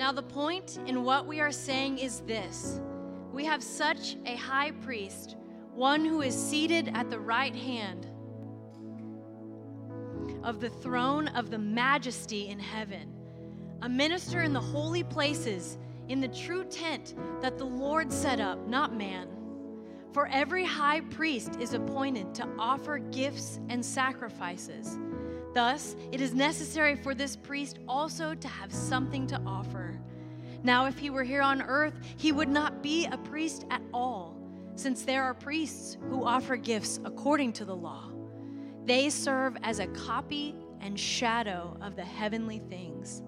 Now, the point in what we are saying is this we have such a high priest, one who is seated at the right hand of the throne of the majesty in heaven, a minister in the holy places, in the true tent that the Lord set up, not man. For every high priest is appointed to offer gifts and sacrifices. Thus, it is necessary for this priest also to have something to offer. Now, if he were here on earth, he would not be a priest at all, since there are priests who offer gifts according to the law. They serve as a copy and shadow of the heavenly things.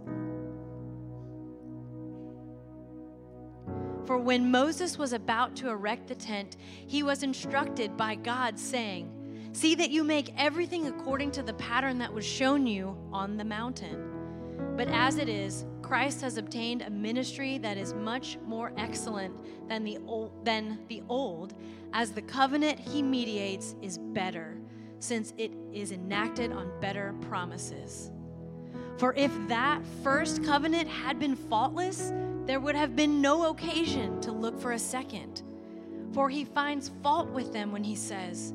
For when Moses was about to erect the tent, he was instructed by God, saying, See that you make everything according to the pattern that was shown you on the mountain. But as it is, Christ has obtained a ministry that is much more excellent than the old, than the old as the covenant he mediates is better, since it is enacted on better promises. For if that first covenant had been faultless, there would have been no occasion to look for a second. For he finds fault with them when he says,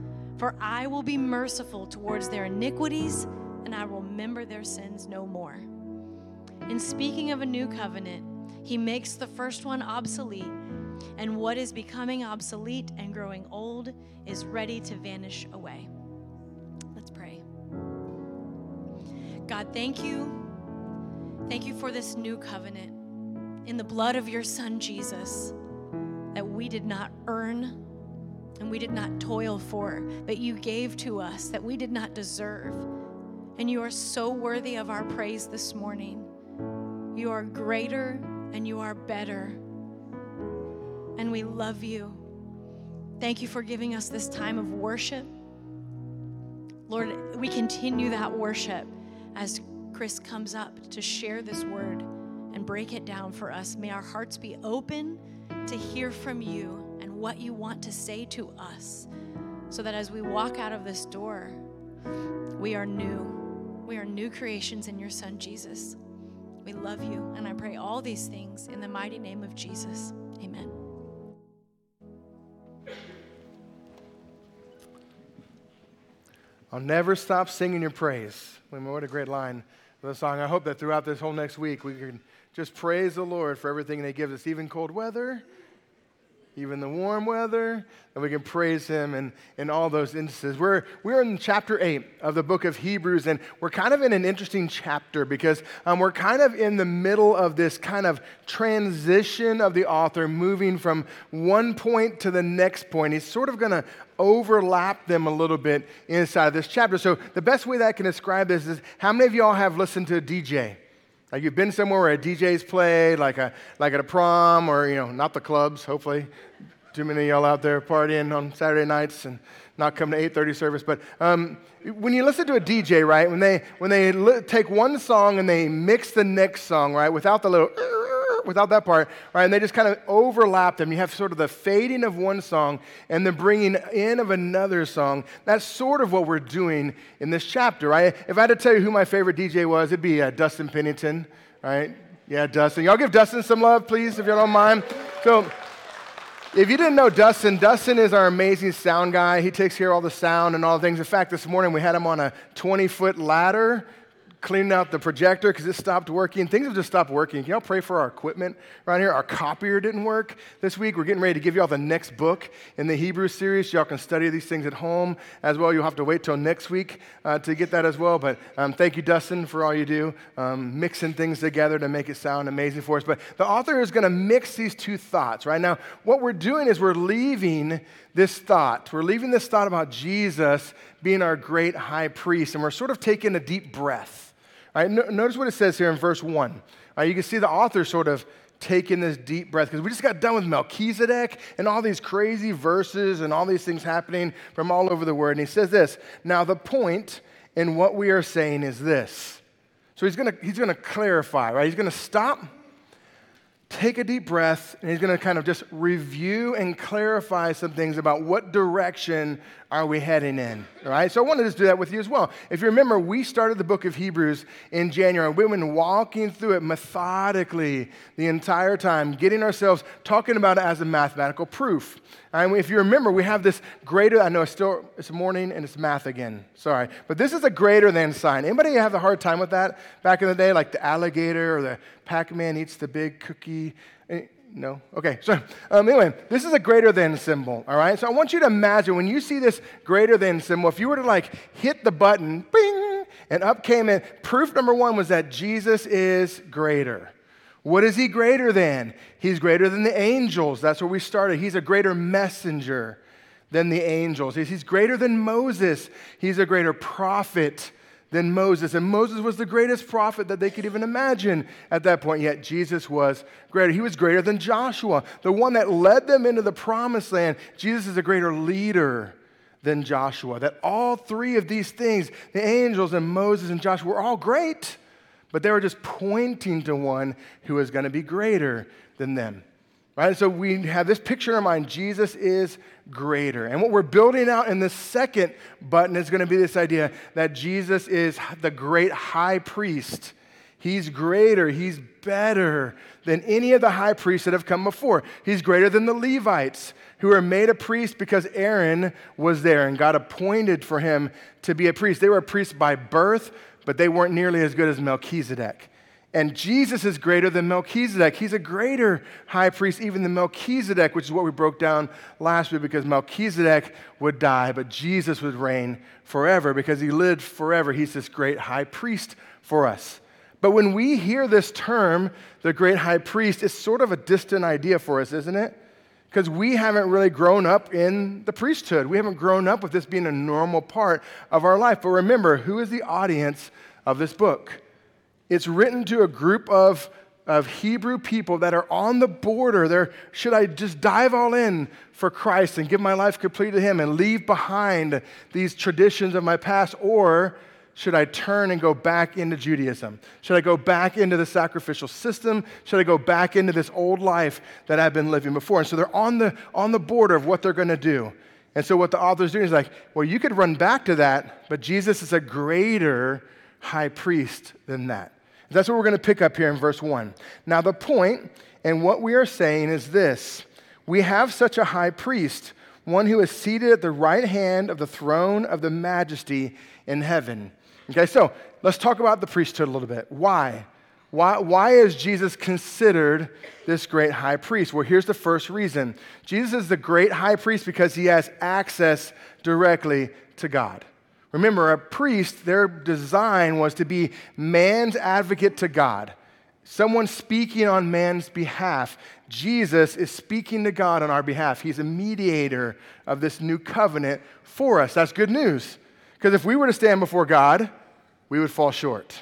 For I will be merciful towards their iniquities, and I will remember their sins no more. In speaking of a new covenant, he makes the first one obsolete, and what is becoming obsolete and growing old is ready to vanish away. Let's pray. God, thank you. Thank you for this new covenant in the blood of your Son, Jesus that we did not earn and we did not toil for, but you gave to us that we did not deserve. And you are so worthy of our praise this morning. You are greater and you are better. And we love you. Thank you for giving us this time of worship. Lord, we continue that worship as Chris comes up to share this word and break it down for us. May our hearts be open to hear from you what you want to say to us so that as we walk out of this door, we are new. We are new creations in your Son, Jesus. We love you, and I pray all these things in the mighty name of Jesus. Amen. I'll never stop singing your praise. What a great line of the song. I hope that throughout this whole next week we can just praise the Lord for everything they give us, even cold weather, even the warm weather, and we can praise Him in, in all those instances. We're, we're in chapter 8 of the book of Hebrews, and we're kind of in an interesting chapter because um, we're kind of in the middle of this kind of transition of the author moving from one point to the next point. He's sort of going to overlap them a little bit inside of this chapter. So, the best way that I can describe this is how many of y'all have listened to a DJ? Like you've been somewhere where a DJ's played, like, a, like at a prom or, you know, not the clubs, hopefully. Too many of y'all out there partying on Saturday nights and not coming to 8.30 service. But um, when you listen to a DJ, right, when they, when they li- take one song and they mix the next song, right, without the little without that part, right? And they just kind of overlap them. You have sort of the fading of one song and the bringing in of another song. That's sort of what we're doing in this chapter, right? If I had to tell you who my favorite DJ was, it'd be uh, Dustin Pennington, right? Yeah, Dustin. Y'all give Dustin some love, please, if you don't mind. So, if you didn't know Dustin, Dustin is our amazing sound guy. He takes care of all the sound and all the things. In fact, this morning we had him on a 20 foot ladder cleaning out the projector because it stopped working. Things have just stopped working. Can y'all pray for our equipment right here? Our copier didn't work this week. We're getting ready to give y'all the next book in the Hebrew series. Y'all can study these things at home as well. You'll have to wait till next week uh, to get that as well. But um, thank you, Dustin, for all you do, um, mixing things together to make it sound amazing for us. But the author is going to mix these two thoughts, right? Now, what we're doing is we're leaving this thought. We're leaving this thought about Jesus being our great high priest, and we're sort of taking a deep breath Right, notice what it says here in verse 1. Right, you can see the author sort of taking this deep breath because we just got done with Melchizedek and all these crazy verses and all these things happening from all over the word. And he says this Now, the point in what we are saying is this. So he's going to he's to clarify, right? He's going to stop take a deep breath and he's going to kind of just review and clarify some things about what direction are we heading in all right so i wanted to do that with you as well if you remember we started the book of hebrews in january we've been walking through it methodically the entire time getting ourselves talking about it as a mathematical proof and if you remember, we have this greater, I know it's still, it's morning and it's math again, sorry. But this is a greater than sign. Anybody have a hard time with that back in the day? Like the alligator or the Pac-Man eats the big cookie? No? Okay, so um, anyway, this is a greater than symbol, all right? So I want you to imagine when you see this greater than symbol, if you were to like hit the button, bing, and up came it, proof number one was that Jesus is greater. What is he greater than? He's greater than the angels. That's where we started. He's a greater messenger than the angels. He's greater than Moses. He's a greater prophet than Moses. And Moses was the greatest prophet that they could even imagine at that point, yet Jesus was greater. He was greater than Joshua, the one that led them into the promised land. Jesus is a greater leader than Joshua. That all three of these things, the angels and Moses and Joshua, were all great but they were just pointing to one who is going to be greater than them. Right? So we have this picture in mind Jesus is greater. And what we're building out in the second button is going to be this idea that Jesus is the great high priest. He's greater, he's better than any of the high priests that have come before. He's greater than the Levites who were made a priest because Aaron was there and God appointed for him to be a priest. They were a priest by birth, but they weren't nearly as good as Melchizedek. And Jesus is greater than Melchizedek. He's a greater high priest even than Melchizedek, which is what we broke down last week because Melchizedek would die, but Jesus would reign forever because he lived forever. He's this great high priest for us. But when we hear this term, the great high priest, it's sort of a distant idea for us, isn't it? because we haven't really grown up in the priesthood. We haven't grown up with this being a normal part of our life. But remember, who is the audience of this book? It's written to a group of, of Hebrew people that are on the border. They're, should I just dive all in for Christ and give my life completely to Him and leave behind these traditions of my past? Or should I turn and go back into Judaism? Should I go back into the sacrificial system? Should I go back into this old life that I've been living before? And so they're on the, on the border of what they're going to do. And so what the author's doing is like, well, you could run back to that, but Jesus is a greater high priest than that. That's what we're going to pick up here in verse 1. Now, the point and what we are saying is this we have such a high priest, one who is seated at the right hand of the throne of the majesty in heaven Okay, so let's talk about the priesthood a little bit. Why? Why, why is Jesus considered this great high priest? Well, here's the first reason Jesus is the great high priest because he has access directly to God. Remember, a priest, their design was to be man's advocate to God, someone speaking on man's behalf. Jesus is speaking to God on our behalf. He's a mediator of this new covenant for us. That's good news. Because if we were to stand before God, we would fall short.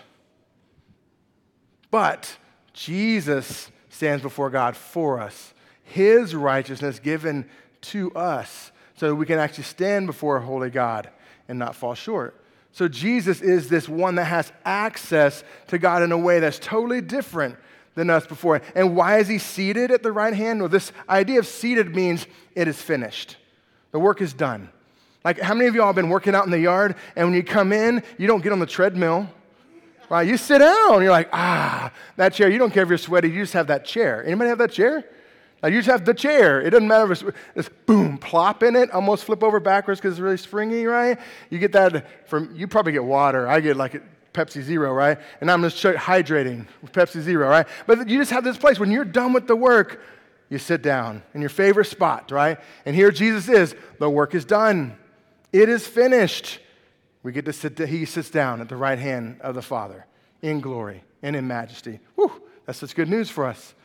But Jesus stands before God for us, His righteousness given to us, so that we can actually stand before a holy God and not fall short. So Jesus is this one that has access to God in a way that's totally different than us before. And why is he seated at the right hand? Well, this idea of seated means it is finished. The work is done. Like, how many of y'all have been working out in the yard and when you come in, you don't get on the treadmill? Right? You sit down. You're like, ah, that chair. You don't care if you're sweaty. You just have that chair. Anybody have that chair? Like, you just have the chair. It doesn't matter if it's, it's boom, plop in it, almost flip over backwards because it's really springy, right? You get that from, you probably get water. I get like Pepsi Zero, right? And I'm just hydrating with Pepsi Zero, right? But you just have this place when you're done with the work, you sit down in your favorite spot, right? And here Jesus is. The work is done. It is finished. We get to sit, he sits down at the right hand of the Father in glory and in majesty. Whew, that's such good news for us.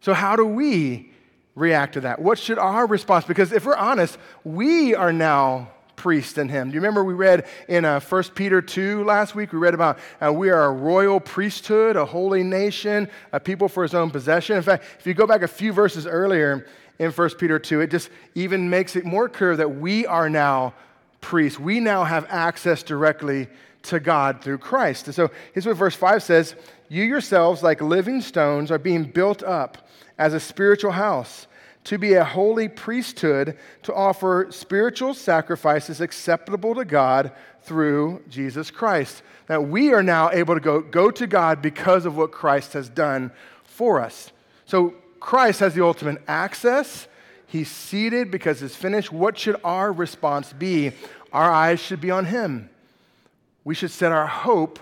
So, how do we react to that? What should our response? Because if we're honest, we are now priest in him. Do you remember we read in uh, 1 Peter 2 last week? We read about uh, we are a royal priesthood, a holy nation, a people for his own possession. In fact, if you go back a few verses earlier in 1 Peter 2, it just even makes it more clear that we are now priests. We now have access directly to God through Christ. And so here's what verse 5 says You yourselves, like living stones, are being built up as a spiritual house to be a holy priesthood to offer spiritual sacrifices acceptable to God through Jesus Christ. That we are now able to go, go to God because of what Christ has done for us. So Christ has the ultimate access. He's seated because it's finished. What should our response be? Our eyes should be on Him. We should set our hope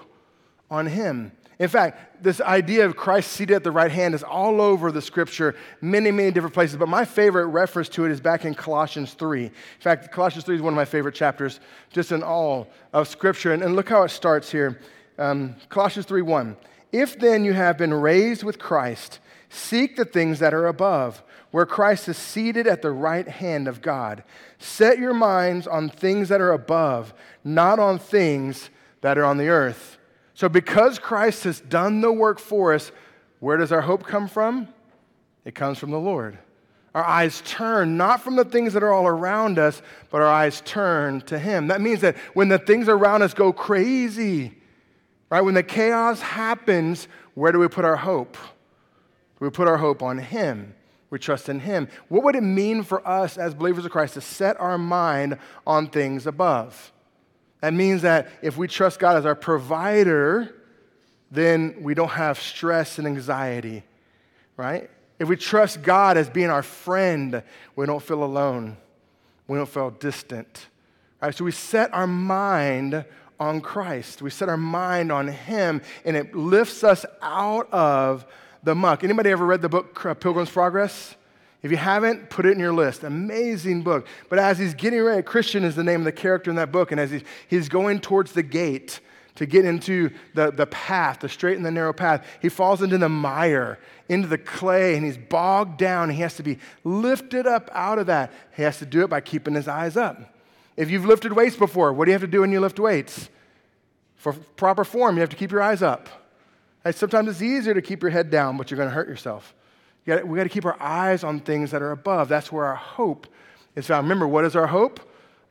on Him. In fact, this idea of Christ seated at the right hand is all over the scripture, many, many different places. But my favorite reference to it is back in Colossians 3. In fact, Colossians 3 is one of my favorite chapters, just in all of scripture. And, and look how it starts here um, Colossians 3 1. If then you have been raised with Christ, seek the things that are above, where Christ is seated at the right hand of God. Set your minds on things that are above, not on things that are on the earth. So, because Christ has done the work for us, where does our hope come from? It comes from the Lord. Our eyes turn not from the things that are all around us, but our eyes turn to Him. That means that when the things around us go crazy, right, when the chaos happens, where do we put our hope? We put our hope on Him. We trust in Him. What would it mean for us as believers of Christ to set our mind on things above? That means that if we trust God as our provider, then we don't have stress and anxiety, right? If we trust God as being our friend, we don't feel alone. We don't feel distant. Right? So we set our mind on Christ. We set our mind on Him, and it lifts us out of the muck. Anybody ever read the book Pilgrim's Progress? If you haven't, put it in your list. Amazing book. But as he's getting ready, Christian is the name of the character in that book, and as he's, he's going towards the gate to get into the, the path, the straight and the narrow path, he falls into the mire, into the clay, and he's bogged down. He has to be lifted up out of that. He has to do it by keeping his eyes up. If you've lifted weights before, what do you have to do when you lift weights? For proper form, you have to keep your eyes up. And sometimes it's easier to keep your head down, but you're going to hurt yourself. Got, we got to keep our eyes on things that are above. That's where our hope is found. Remember, what is our hope?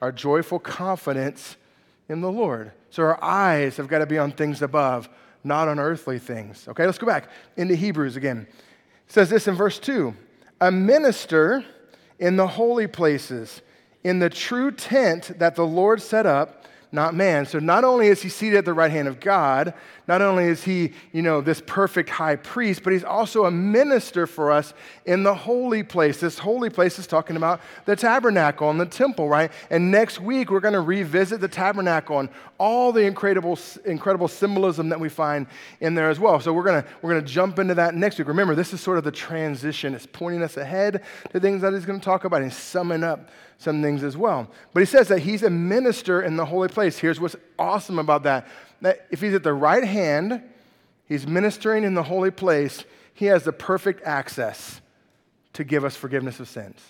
Our joyful confidence in the Lord. So our eyes have got to be on things above, not on earthly things. Okay, let's go back into Hebrews again. It says this in verse 2 A minister in the holy places, in the true tent that the Lord set up not man. So not only is he seated at the right hand of God, not only is he, you know, this perfect high priest, but he's also a minister for us in the holy place. This holy place is talking about the tabernacle and the temple, right? And next week we're going to revisit the tabernacle and all the incredible, incredible symbolism that we find in there as well. So we're going to we're going to jump into that next week. Remember, this is sort of the transition. It's pointing us ahead to things that he's going to talk about and summing up some things as well. But he says that he's a minister in the holy place. Here's what's awesome about that. That if he's at the right hand, he's ministering in the holy place, he has the perfect access to give us forgiveness of sins.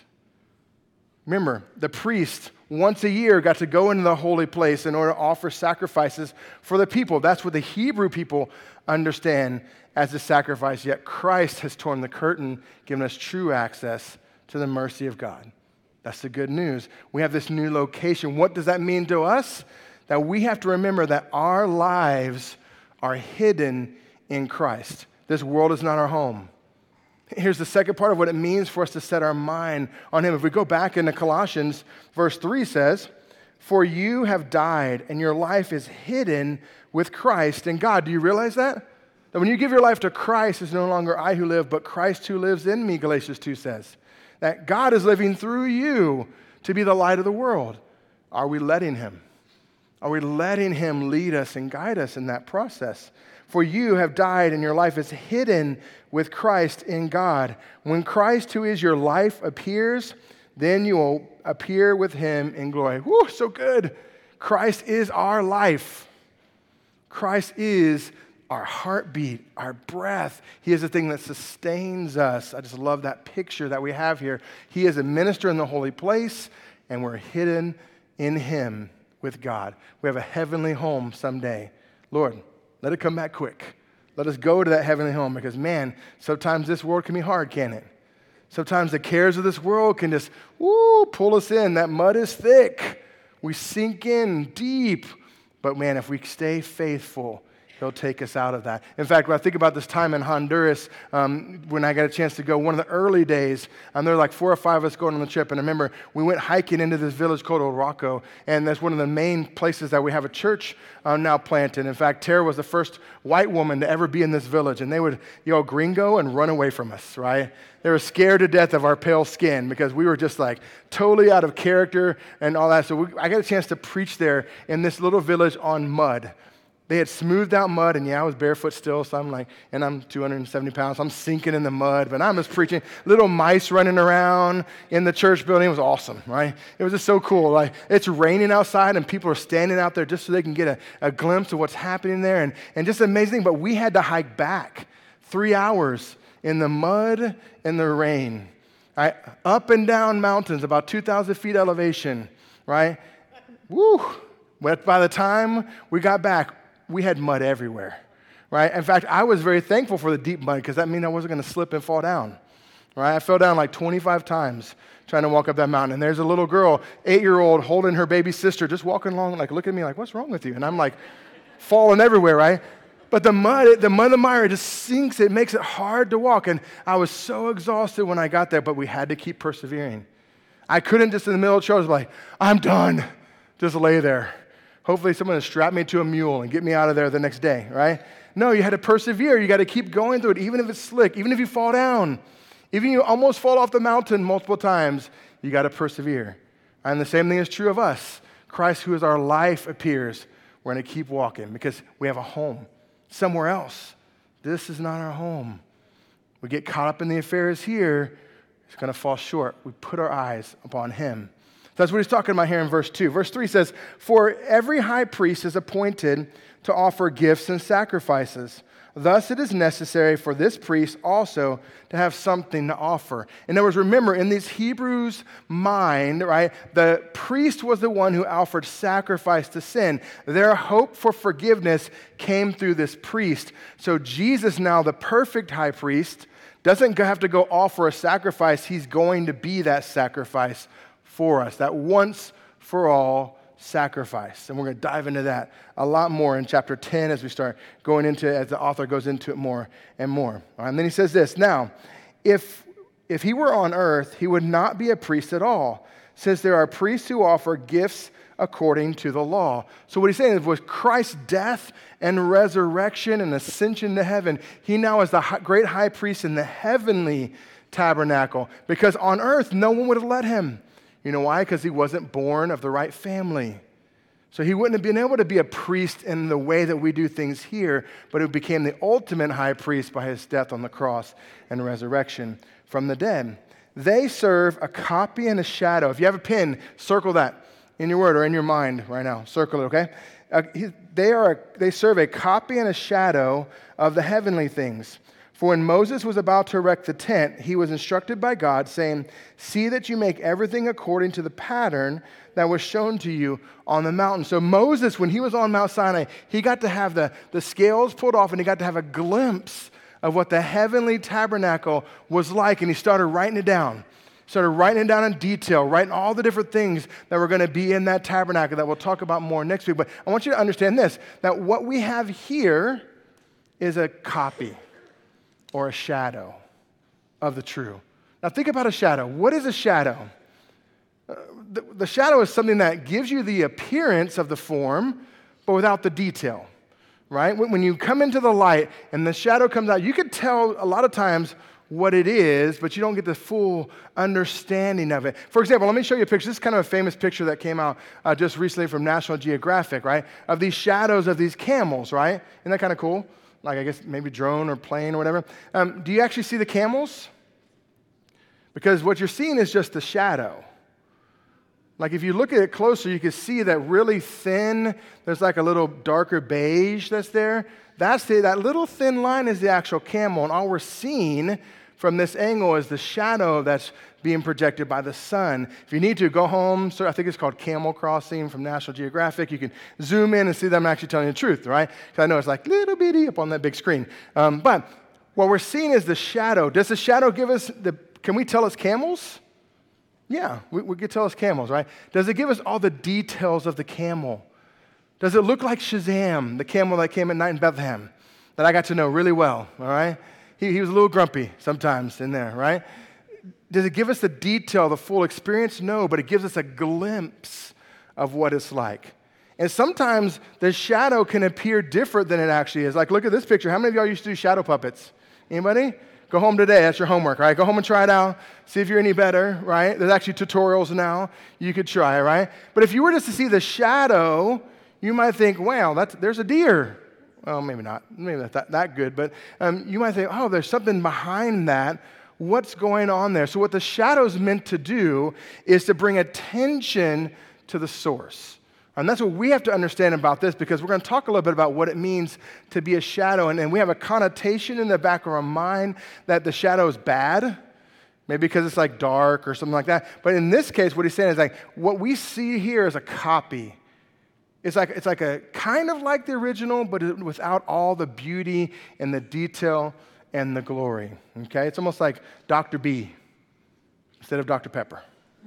Remember, the priest once a year got to go into the holy place in order to offer sacrifices for the people. That's what the Hebrew people understand as a sacrifice. Yet Christ has torn the curtain, given us true access to the mercy of God. That's the good news. We have this new location. What does that mean to us? That we have to remember that our lives are hidden in Christ. This world is not our home. Here's the second part of what it means for us to set our mind on Him. If we go back into Colossians, verse 3 says, For you have died, and your life is hidden with Christ in God. Do you realize that? That when you give your life to Christ, it's no longer I who live, but Christ who lives in me, Galatians 2 says that God is living through you to be the light of the world. Are we letting Him? Are we letting Him lead us and guide us in that process? For you have died, and your life is hidden with Christ in God. When Christ, who is your life, appears, then you will appear with Him in glory. Whew, so good. Christ is our life. Christ is our heartbeat, our breath. He is the thing that sustains us. I just love that picture that we have here. He is a minister in the holy place, and we're hidden in Him with God. We have a heavenly home someday. Lord, let it come back quick. Let us go to that heavenly home because, man, sometimes this world can be hard, can it? Sometimes the cares of this world can just, woo, pull us in. That mud is thick. We sink in deep. But man, if we stay faithful, He'll take us out of that. In fact, when I think about this time in Honduras, um, when I got a chance to go, one of the early days, um, there were like four or five of us going on the trip. And I remember we went hiking into this village called Oroco, and that's one of the main places that we have a church uh, now planted. In fact, Tara was the first white woman to ever be in this village, and they would yell gringo and run away from us, right? They were scared to death of our pale skin because we were just like totally out of character and all that. So we, I got a chance to preach there in this little village on mud. They had smoothed out mud, and yeah, I was barefoot still, so I'm like, and I'm 270 pounds, I'm sinking in the mud, but I'm just preaching. Little mice running around in the church building. It was awesome, right? It was just so cool. Like, it's raining outside, and people are standing out there just so they can get a, a glimpse of what's happening there, and, and just amazing. But we had to hike back three hours in the mud and the rain, right? Up and down mountains, about 2,000 feet elevation, right? Woo! But by the time we got back, we had mud everywhere, right? In fact, I was very thankful for the deep mud because that meant I wasn't going to slip and fall down, right? I fell down like 25 times trying to walk up that mountain. And there's a little girl, eight year old, holding her baby sister, just walking along, like, look at me, like, what's wrong with you? And I'm like, falling everywhere, right? But the mud, the mud, the mire just sinks. It makes it hard to walk. And I was so exhausted when I got there, but we had to keep persevering. I couldn't just in the middle of the show, I was like, I'm done. Just lay there. Hopefully, someone will strap me to a mule and get me out of there the next day, right? No, you had to persevere. You got to keep going through it, even if it's slick, even if you fall down, even if you almost fall off the mountain multiple times, you got to persevere. And the same thing is true of us. Christ, who is our life, appears. We're going to keep walking because we have a home somewhere else. This is not our home. We get caught up in the affairs here, it's going to fall short. We put our eyes upon Him. That's what he's talking about here in verse 2. Verse 3 says, For every high priest is appointed to offer gifts and sacrifices. Thus, it is necessary for this priest also to have something to offer. In other words, remember, in these Hebrews' mind, right, the priest was the one who offered sacrifice to sin. Their hope for forgiveness came through this priest. So, Jesus, now the perfect high priest, doesn't have to go offer a sacrifice, he's going to be that sacrifice for us, that once for all sacrifice. And we're going to dive into that a lot more in chapter 10 as we start going into as the author goes into it more and more. And then he says this, now, if if he were on earth, he would not be a priest at all, since there are priests who offer gifts according to the law. So, what he's saying is, with Christ's death and resurrection and ascension to heaven, he now is the great high priest in the heavenly tabernacle, because on earth, no one would have let him. You know why? Because he wasn't born of the right family. So he wouldn't have been able to be a priest in the way that we do things here, but he became the ultimate high priest by his death on the cross and resurrection from the dead. They serve a copy and a shadow. If you have a pen, circle that in your word or in your mind right now. Circle it, okay? Uh, he, they, are a, they serve a copy and a shadow of the heavenly things. For when Moses was about to erect the tent, he was instructed by God, saying, See that you make everything according to the pattern that was shown to you on the mountain. So, Moses, when he was on Mount Sinai, he got to have the, the scales pulled off and he got to have a glimpse of what the heavenly tabernacle was like. And he started writing it down. Started writing it down in detail, writing all the different things that were going to be in that tabernacle that we'll talk about more next week. But I want you to understand this that what we have here is a copy or a shadow of the true. Now, think about a shadow. What is a shadow? Uh, the, the shadow is something that gives you the appearance of the form, but without the detail, right? When, when you come into the light and the shadow comes out, you could tell a lot of times what it is, but you don't get the full understanding of it. For example, let me show you a picture. This is kind of a famous picture that came out uh, just recently from National Geographic, right? Of these shadows of these camels, right? Isn't that kind of cool? Like, I guess maybe drone or plane or whatever. Um, do you actually see the camels? Because what you're seeing is just the shadow. Like if you look at it closer, you can see that really thin, there's like a little darker beige that's there. That's the, that little thin line is the actual camel, and all we're seeing from this angle is the shadow that's being projected by the sun. If you need to, go home. So I think it's called Camel Crossing from National Geographic. You can zoom in and see that I'm actually telling you the truth, right? Because I know it's like little bitty up on that big screen. Um, but what we're seeing is the shadow. Does the shadow give us the, can we tell us camels? Yeah, we, we could tell us camels, right? Does it give us all the details of the camel? Does it look like Shazam, the camel that came at night in Bethlehem, that I got to know really well, all right? He, he was a little grumpy sometimes in there, right? Does it give us the detail, the full experience? No, but it gives us a glimpse of what it's like. And sometimes the shadow can appear different than it actually is. Like, look at this picture. How many of y'all used to do shadow puppets? Anybody? Go home today. That's your homework, right? Go home and try it out. See if you're any better, right? There's actually tutorials now. You could try, right? But if you were just to see the shadow, you might think, wow, that's, there's a deer. Well, maybe not. Maybe not that, that good. But um, you might think, oh, there's something behind that. What's going on there? So, what the shadow's meant to do is to bring attention to the source. And that's what we have to understand about this because we're going to talk a little bit about what it means to be a shadow. And, and we have a connotation in the back of our mind that the shadow is bad, maybe because it's like dark or something like that. But in this case, what he's saying is like what we see here is a copy it's like, it's like a kind of like the original, but without all the beauty and the detail and the glory. Okay? It's almost like Dr. B instead of Dr. Pepper,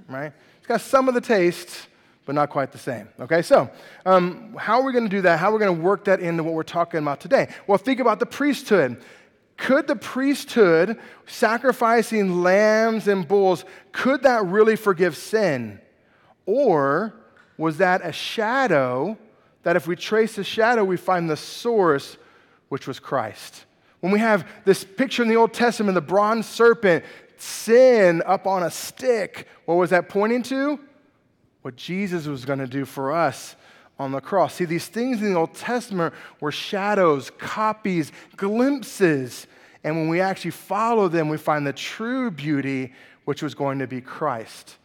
right? It's got some of the taste, but not quite the same. Okay, so um, how are we going to do that? How are we going to work that into what we're talking about today? Well, think about the priesthood. Could the priesthood, sacrificing lambs and bulls, could that really forgive sin? Or was that a shadow that if we trace the shadow, we find the source, which was Christ. When we have this picture in the Old Testament, the bronze serpent, sin up on a stick, what was that pointing to? What Jesus was going to do for us on the cross. See, these things in the Old Testament were shadows, copies, glimpses. And when we actually follow them, we find the true beauty, which was going to be Christ.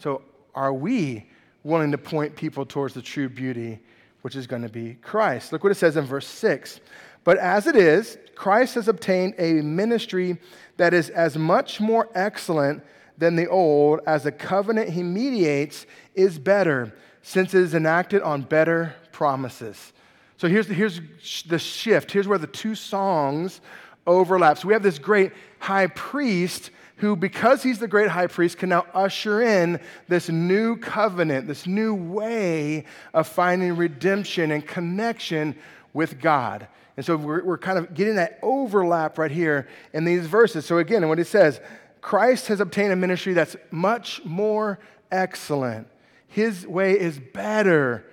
So, are we willing to point people towards the true beauty, which is going to be Christ. Look what it says in verse 6. But as it is, Christ has obtained a ministry that is as much more excellent than the old, as the covenant he mediates is better, since it is enacted on better promises. So here's the, here's the shift. Here's where the two songs overlap. So we have this great high priest who, because he's the great high priest, can now usher in this new covenant, this new way of finding redemption and connection with God. And so we're, we're kind of getting that overlap right here in these verses. So, again, what it says Christ has obtained a ministry that's much more excellent. His way is better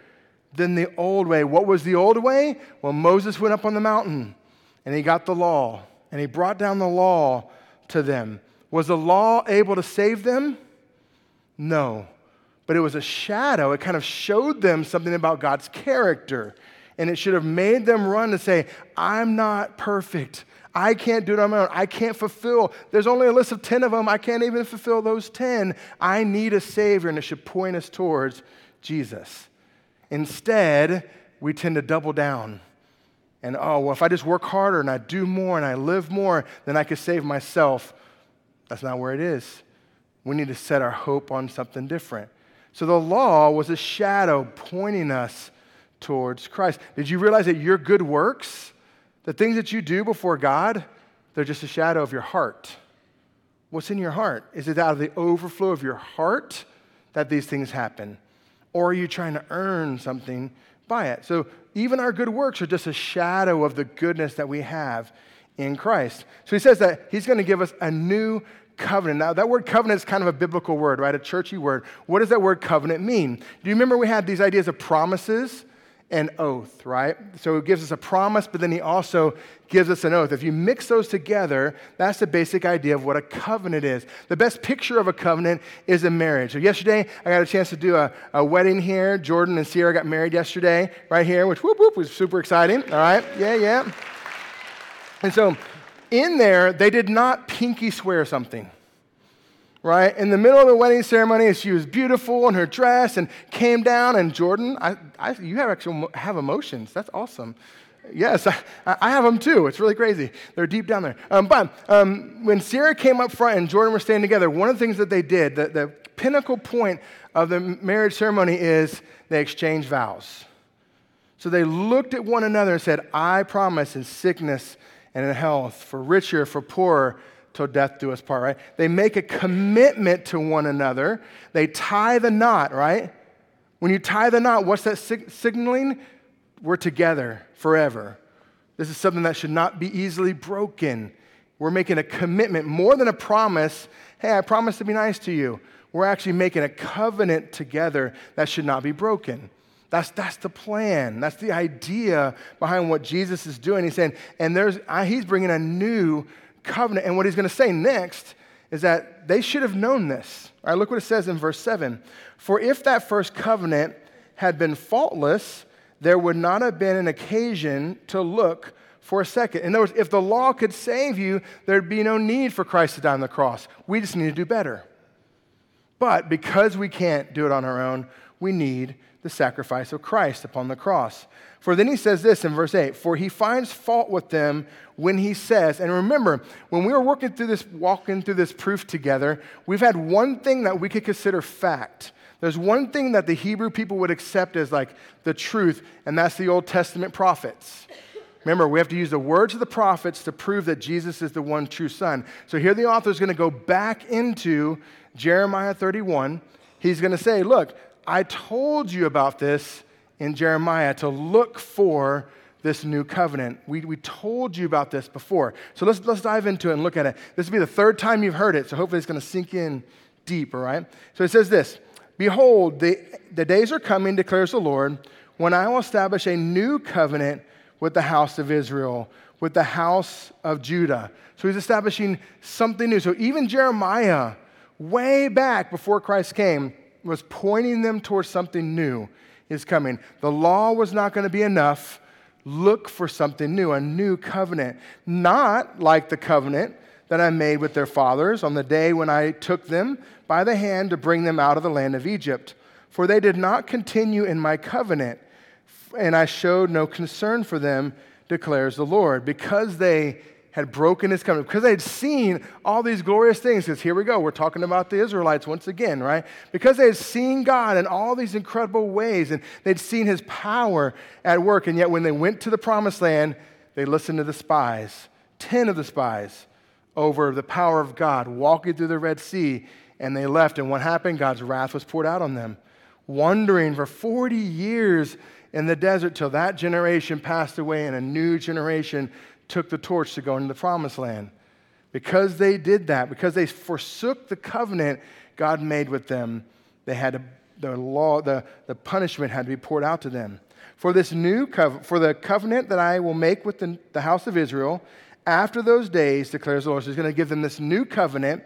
than the old way. What was the old way? Well, Moses went up on the mountain and he got the law and he brought down the law to them. Was the law able to save them? No. But it was a shadow. It kind of showed them something about God's character. And it should have made them run to say, I'm not perfect. I can't do it on my own. I can't fulfill. There's only a list of 10 of them. I can't even fulfill those 10. I need a Savior, and it should point us towards Jesus. Instead, we tend to double down. And oh, well, if I just work harder and I do more and I live more, then I could save myself. That's not where it is. We need to set our hope on something different. So the law was a shadow pointing us towards Christ. Did you realize that your good works, the things that you do before God, they're just a shadow of your heart? What's in your heart? Is it out of the overflow of your heart that these things happen? Or are you trying to earn something by it? So even our good works are just a shadow of the goodness that we have in Christ. So he says that he's going to give us a new covenant. Now, that word covenant is kind of a biblical word, right? A churchy word. What does that word covenant mean? Do you remember we had these ideas of promises an oath, right? So it gives us a promise, but then he also gives us an oath. If you mix those together, that's the basic idea of what a covenant is. The best picture of a covenant is a marriage. So yesterday, I got a chance to do a, a wedding here. Jordan and Sierra got married yesterday, right here, which whoop whoop was super exciting. All right, yeah, yeah. And so in there, they did not pinky swear something right? In the middle of the wedding ceremony, she was beautiful in her dress and came down. And Jordan, I, I, you have actually have emotions. That's awesome. Yes, I, I, have them too. It's really crazy. They're deep down there. Um, but um, when Sarah came up front and Jordan were standing together, one of the things that they did, the, the pinnacle point of the marriage ceremony is they exchanged vows. So they looked at one another and said, I promise in sickness and in health, for richer, for poorer, till death do us part, right? They make a commitment to one another. They tie the knot, right? When you tie the knot, what's that sig- signaling? We're together forever. This is something that should not be easily broken. We're making a commitment more than a promise. Hey, I promise to be nice to you. We're actually making a covenant together that should not be broken. That's, that's the plan. That's the idea behind what Jesus is doing. He's saying, and there's, he's bringing a new covenant. And what he's going to say next is that they should have known this. All right, look what it says in verse 7. For if that first covenant had been faultless, there would not have been an occasion to look for a second. In other words, if the law could save you, there'd be no need for Christ to die on the cross. We just need to do better. But because we can't do it on our own, we need the sacrifice of Christ upon the cross. For then he says this in verse 8 For he finds fault with them when he says, and remember, when we were working through this, walking through this proof together, we've had one thing that we could consider fact. There's one thing that the Hebrew people would accept as like the truth, and that's the Old Testament prophets. Remember, we have to use the words of the prophets to prove that Jesus is the one true Son. So here the author is going to go back into Jeremiah 31. He's going to say, Look, I told you about this in Jeremiah to look for this new covenant. We, we told you about this before. So let's, let's dive into it and look at it. This will be the third time you've heard it, so hopefully it's going to sink in deep, all right? So it says this Behold, the, the days are coming, declares the Lord, when I will establish a new covenant with the house of Israel, with the house of Judah. So he's establishing something new. So even Jeremiah, way back before Christ came, was pointing them towards something new is coming. The law was not going to be enough. Look for something new, a new covenant. Not like the covenant that I made with their fathers on the day when I took them by the hand to bring them out of the land of Egypt. For they did not continue in my covenant, and I showed no concern for them, declares the Lord. Because they had broken his covenant, because they had seen all these glorious things, because here we go, we're talking about the Israelites once again, right? Because they had seen God in all these incredible ways, and they'd seen his power at work, and yet when they went to the promised land, they listened to the spies, 10 of the spies, over the power of God, walking through the Red Sea, and they left. And what happened? God's wrath was poured out on them. Wandering for 40 years in the desert till that generation passed away and a new generation took the torch to go into the promised land. Because they did that, because they forsook the covenant God made with them, they had to, the law, the, the punishment had to be poured out to them. For this new covenant, for the covenant that I will make with the, the house of Israel, after those days, declares the Lord, so he's going to give them this new covenant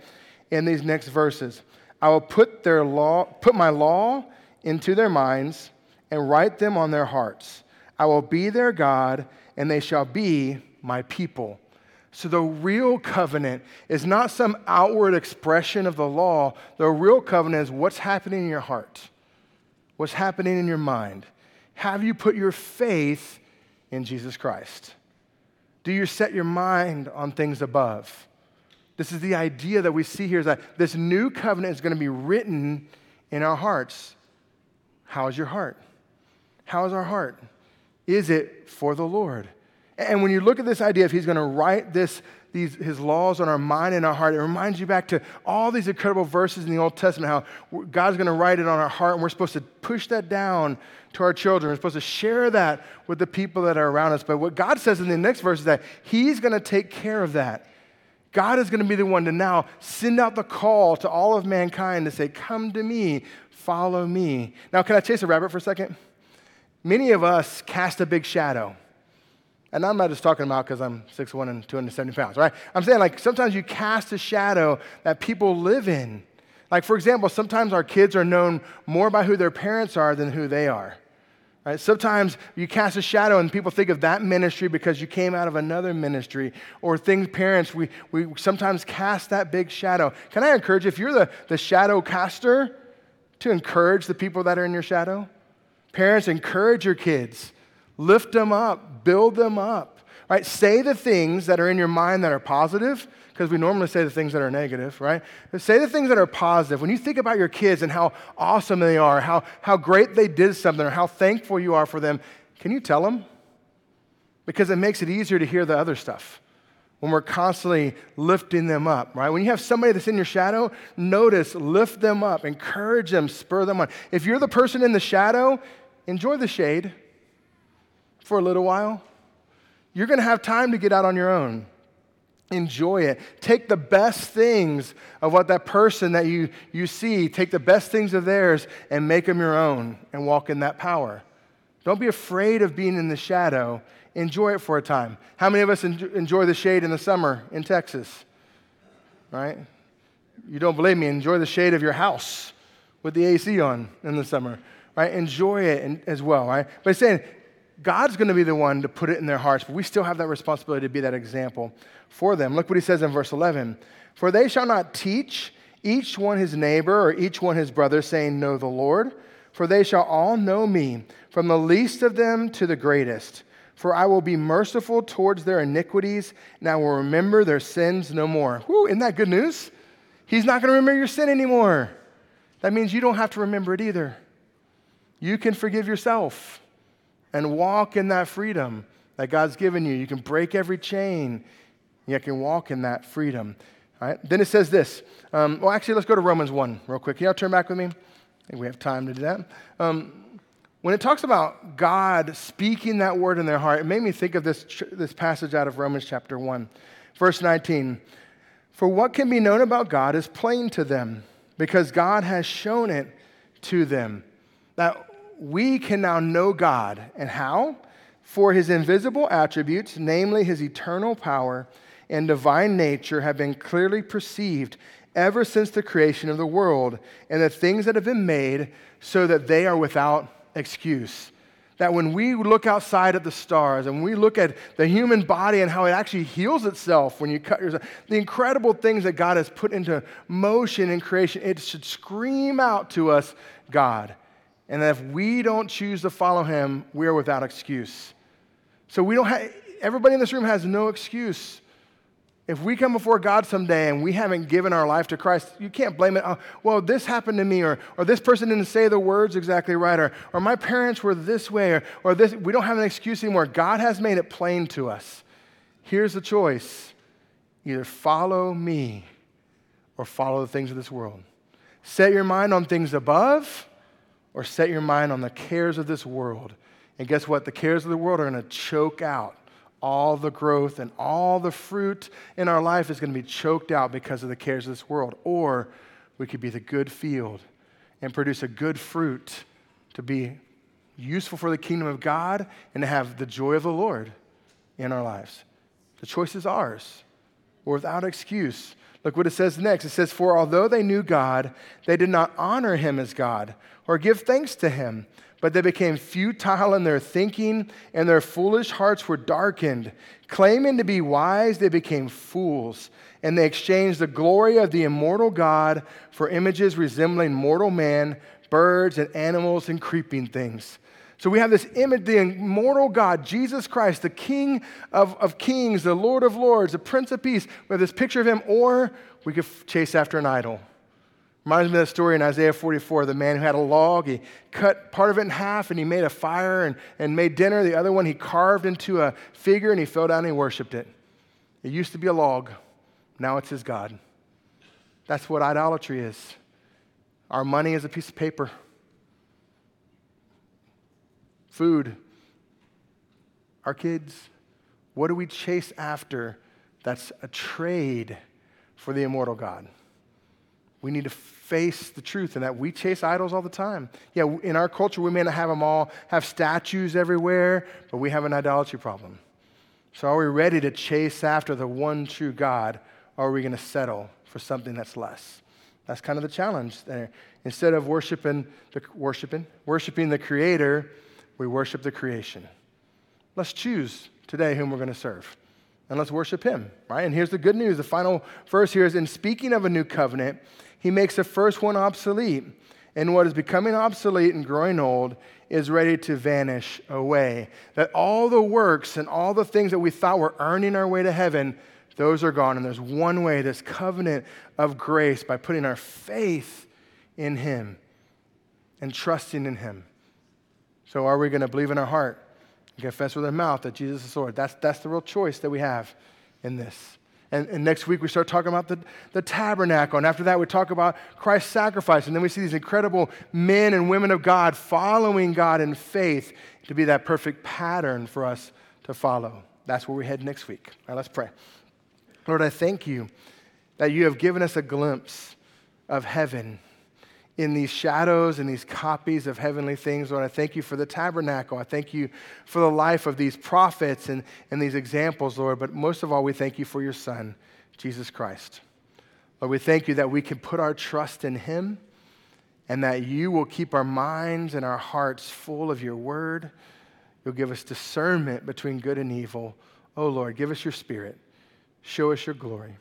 in these next verses. I will put their law, put my law into their minds and write them on their hearts. I will be their God, and they shall be my people. So the real covenant is not some outward expression of the law. The real covenant is what's happening in your heart, what's happening in your mind. Have you put your faith in Jesus Christ? Do you set your mind on things above? This is the idea that we see here is that this new covenant is going to be written in our hearts. How is your heart? How is our heart? Is it for the Lord? And when you look at this idea of he's going to write this, these, his laws on our mind and our heart, it reminds you back to all these incredible verses in the Old Testament, how God's going to write it on our heart, and we're supposed to push that down to our children. We're supposed to share that with the people that are around us. But what God says in the next verse is that he's going to take care of that. God is going to be the one to now send out the call to all of mankind to say, Come to me, follow me. Now, can I chase a rabbit for a second? many of us cast a big shadow. And I'm not just talking about because I'm 6'1 and 270 pounds, right? I'm saying like sometimes you cast a shadow that people live in. Like, for example, sometimes our kids are known more by who their parents are than who they are. Right? Sometimes you cast a shadow and people think of that ministry because you came out of another ministry. Or things, parents, we, we sometimes cast that big shadow. Can I encourage you, if you're the, the shadow caster, to encourage the people that are in your shadow? Parents, encourage your kids. Lift them up, build them up. Right? Say the things that are in your mind that are positive because we normally say the things that are negative, right? But say the things that are positive. When you think about your kids and how awesome they are, how, how great they did something, or how thankful you are for them, can you tell them? Because it makes it easier to hear the other stuff when we're constantly lifting them up, right? When you have somebody that's in your shadow, notice, lift them up, encourage them, spur them on. If you're the person in the shadow, enjoy the shade for a little while. You're going to have time to get out on your own. Enjoy it. Take the best things of what that person that you, you see, take the best things of theirs and make them your own and walk in that power. Don't be afraid of being in the shadow. Enjoy it for a time. How many of us enjoy the shade in the summer in Texas? Right? You don't believe me? Enjoy the shade of your house with the AC on in the summer. Right? Enjoy it as well. Right? But saying God's going to be the one to put it in their hearts, but we still have that responsibility to be that example for them. Look what he says in verse 11 For they shall not teach each one his neighbor or each one his brother, saying, Know the Lord, for they shall all know me, from the least of them to the greatest. For I will be merciful towards their iniquities, and I will remember their sins no more. Whoo, isn't that good news? He's not going to remember your sin anymore. That means you don't have to remember it either. You can forgive yourself and walk in that freedom that God's given you. You can break every chain. You can walk in that freedom. All right? Then it says this. Um, well, actually, let's go to Romans 1 real quick. Can y'all turn back with me? I think we have time to do that. Um, when it talks about God speaking that word in their heart, it made me think of this, this passage out of Romans chapter 1, verse 19. For what can be known about God is plain to them, because God has shown it to them. That we can now know God. And how? For his invisible attributes, namely his eternal power and divine nature, have been clearly perceived ever since the creation of the world and the things that have been made, so that they are without excuse. That when we look outside at the stars and we look at the human body and how it actually heals itself when you cut yourself, the incredible things that God has put into motion in creation, it should scream out to us God and that if we don't choose to follow him, we are without excuse. So we don't have, everybody in this room has no excuse. If we come before God someday and we haven't given our life to Christ, you can't blame it. Oh, well, this happened to me, or, or this person didn't say the words exactly right, or, or my parents were this way, or, or this. We don't have an excuse anymore. God has made it plain to us. Here's the choice either follow me or follow the things of this world. Set your mind on things above or set your mind on the cares of this world. And guess what? The cares of the world are going to choke out all the growth and all the fruit in our life is going to be choked out because of the cares of this world. Or we could be the good field and produce a good fruit to be useful for the kingdom of God and to have the joy of the Lord in our lives. The choice is ours. We're without excuse. Look what it says next. It says, For although they knew God, they did not honor him as God or give thanks to him. But they became futile in their thinking, and their foolish hearts were darkened. Claiming to be wise, they became fools, and they exchanged the glory of the immortal God for images resembling mortal man, birds, and animals, and creeping things. So we have this image, the immortal God, Jesus Christ, the King of, of kings, the Lord of lords, the Prince of Peace. We have this picture of him, or we could chase after an idol. Reminds me of that story in Isaiah 44, the man who had a log. He cut part of it in half and he made a fire and, and made dinner. The other one he carved into a figure and he fell down and he worshiped it. It used to be a log, now it's his God. That's what idolatry is. Our money is a piece of paper, food, our kids. What do we chase after that's a trade for the immortal God? We need to face the truth and that we chase idols all the time. Yeah, in our culture, we may not have them all, have statues everywhere, but we have an idolatry problem. So, are we ready to chase after the one true God, or are we going to settle for something that's less? That's kind of the challenge there. Instead of worshiping the, worshiping, worshiping the Creator, we worship the creation. Let's choose today whom we're going to serve. And let's worship Him, right? And here's the good news. The final verse here is in speaking of a new covenant, He makes the first one obsolete. And what is becoming obsolete and growing old is ready to vanish away. That all the works and all the things that we thought were earning our way to heaven, those are gone. And there's one way, this covenant of grace, by putting our faith in Him and trusting in Him. So, are we going to believe in our heart and confess with our mouth that Jesus is Lord? That's, that's the real choice that we have in this. And, and, next week we start talking about the, the tabernacle. And after that, we talk about Christ's sacrifice. And then we see these incredible men and women of God following God in faith to be that perfect pattern for us to follow. That's where we head next week. All right, let's pray. Lord, I thank you that you have given us a glimpse of heaven in these shadows and these copies of heavenly things. Lord, I thank you for the tabernacle. I thank you for the life of these prophets and, and these examples, Lord. But most of all, we thank you for your Son, Jesus Christ. Lord, we thank you that we can put our trust in him and that you will keep our minds and our hearts full of your word. You'll give us discernment between good and evil. Oh, Lord, give us your spirit. Show us your glory.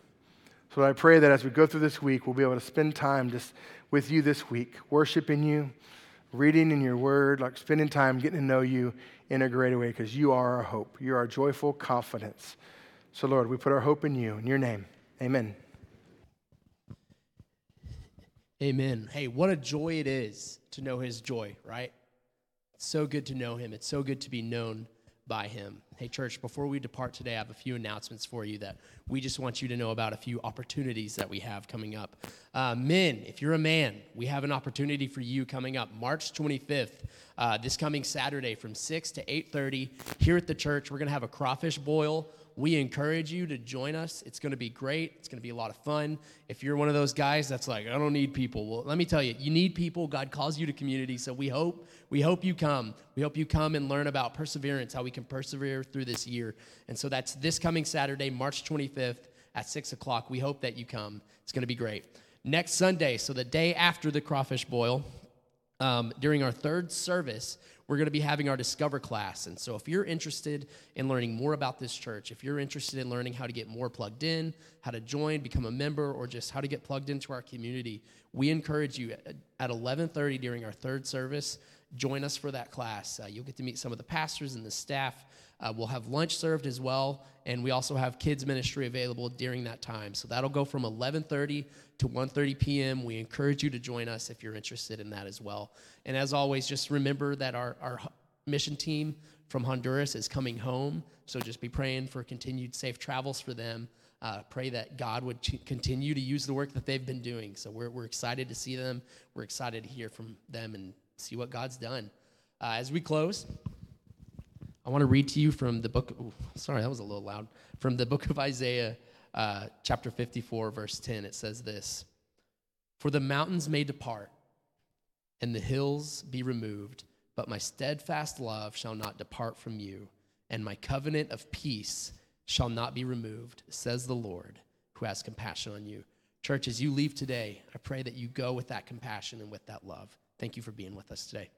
So I pray that as we go through this week, we'll be able to spend time just with you this week, worshiping you, reading in your word, like spending time getting to know you in a greater way because you are our hope. You're our joyful confidence. So, Lord, we put our hope in you. In your name, amen. Amen. Hey, what a joy it is to know his joy, right? It's so good to know him. It's so good to be known by him. Hey, church, before we depart today, I have a few announcements for you that we just want you to know about a few opportunities that we have coming up. Uh, men, if you're a man, we have an opportunity for you coming up March 25th, uh, this coming Saturday from 6 to 8.30 here at the church. We're going to have a crawfish boil we encourage you to join us. It's going to be great. It's going to be a lot of fun. If you're one of those guys that's like, I don't need people. Well, let me tell you, you need people. God calls you to community. So we hope, we hope you come. We hope you come and learn about perseverance, how we can persevere through this year. And so that's this coming Saturday, March 25th at 6 o'clock. We hope that you come. It's going to be great. Next Sunday, so the day after the crawfish boil, um, during our third service, we're going to be having our Discover class. And so, if you're interested in learning more about this church, if you're interested in learning how to get more plugged in, how to join, become a member, or just how to get plugged into our community, we encourage you at 11:30 during our third service. Join us for that class. Uh, you'll get to meet some of the pastors and the staff. Uh, we'll have lunch served as well, and we also have kids ministry available during that time. So that'll go from 11:30 to 1:30 p.m. We encourage you to join us if you're interested in that as well. And as always, just remember that our, our mission team from Honduras is coming home. So just be praying for continued safe travels for them. Uh, pray that God would continue to use the work that they've been doing. So we're, we're excited to see them. We're excited to hear from them and see what God's done. Uh, as we close, I want to read to you from the book. Ooh, sorry, that was a little loud. From the book of Isaiah, uh, chapter 54, verse 10, it says this For the mountains may depart and the hills be removed, but my steadfast love shall not depart from you, and my covenant of peace shall not be removed, says the Lord, who has compassion on you. Church, as you leave today, I pray that you go with that compassion and with that love. Thank you for being with us today.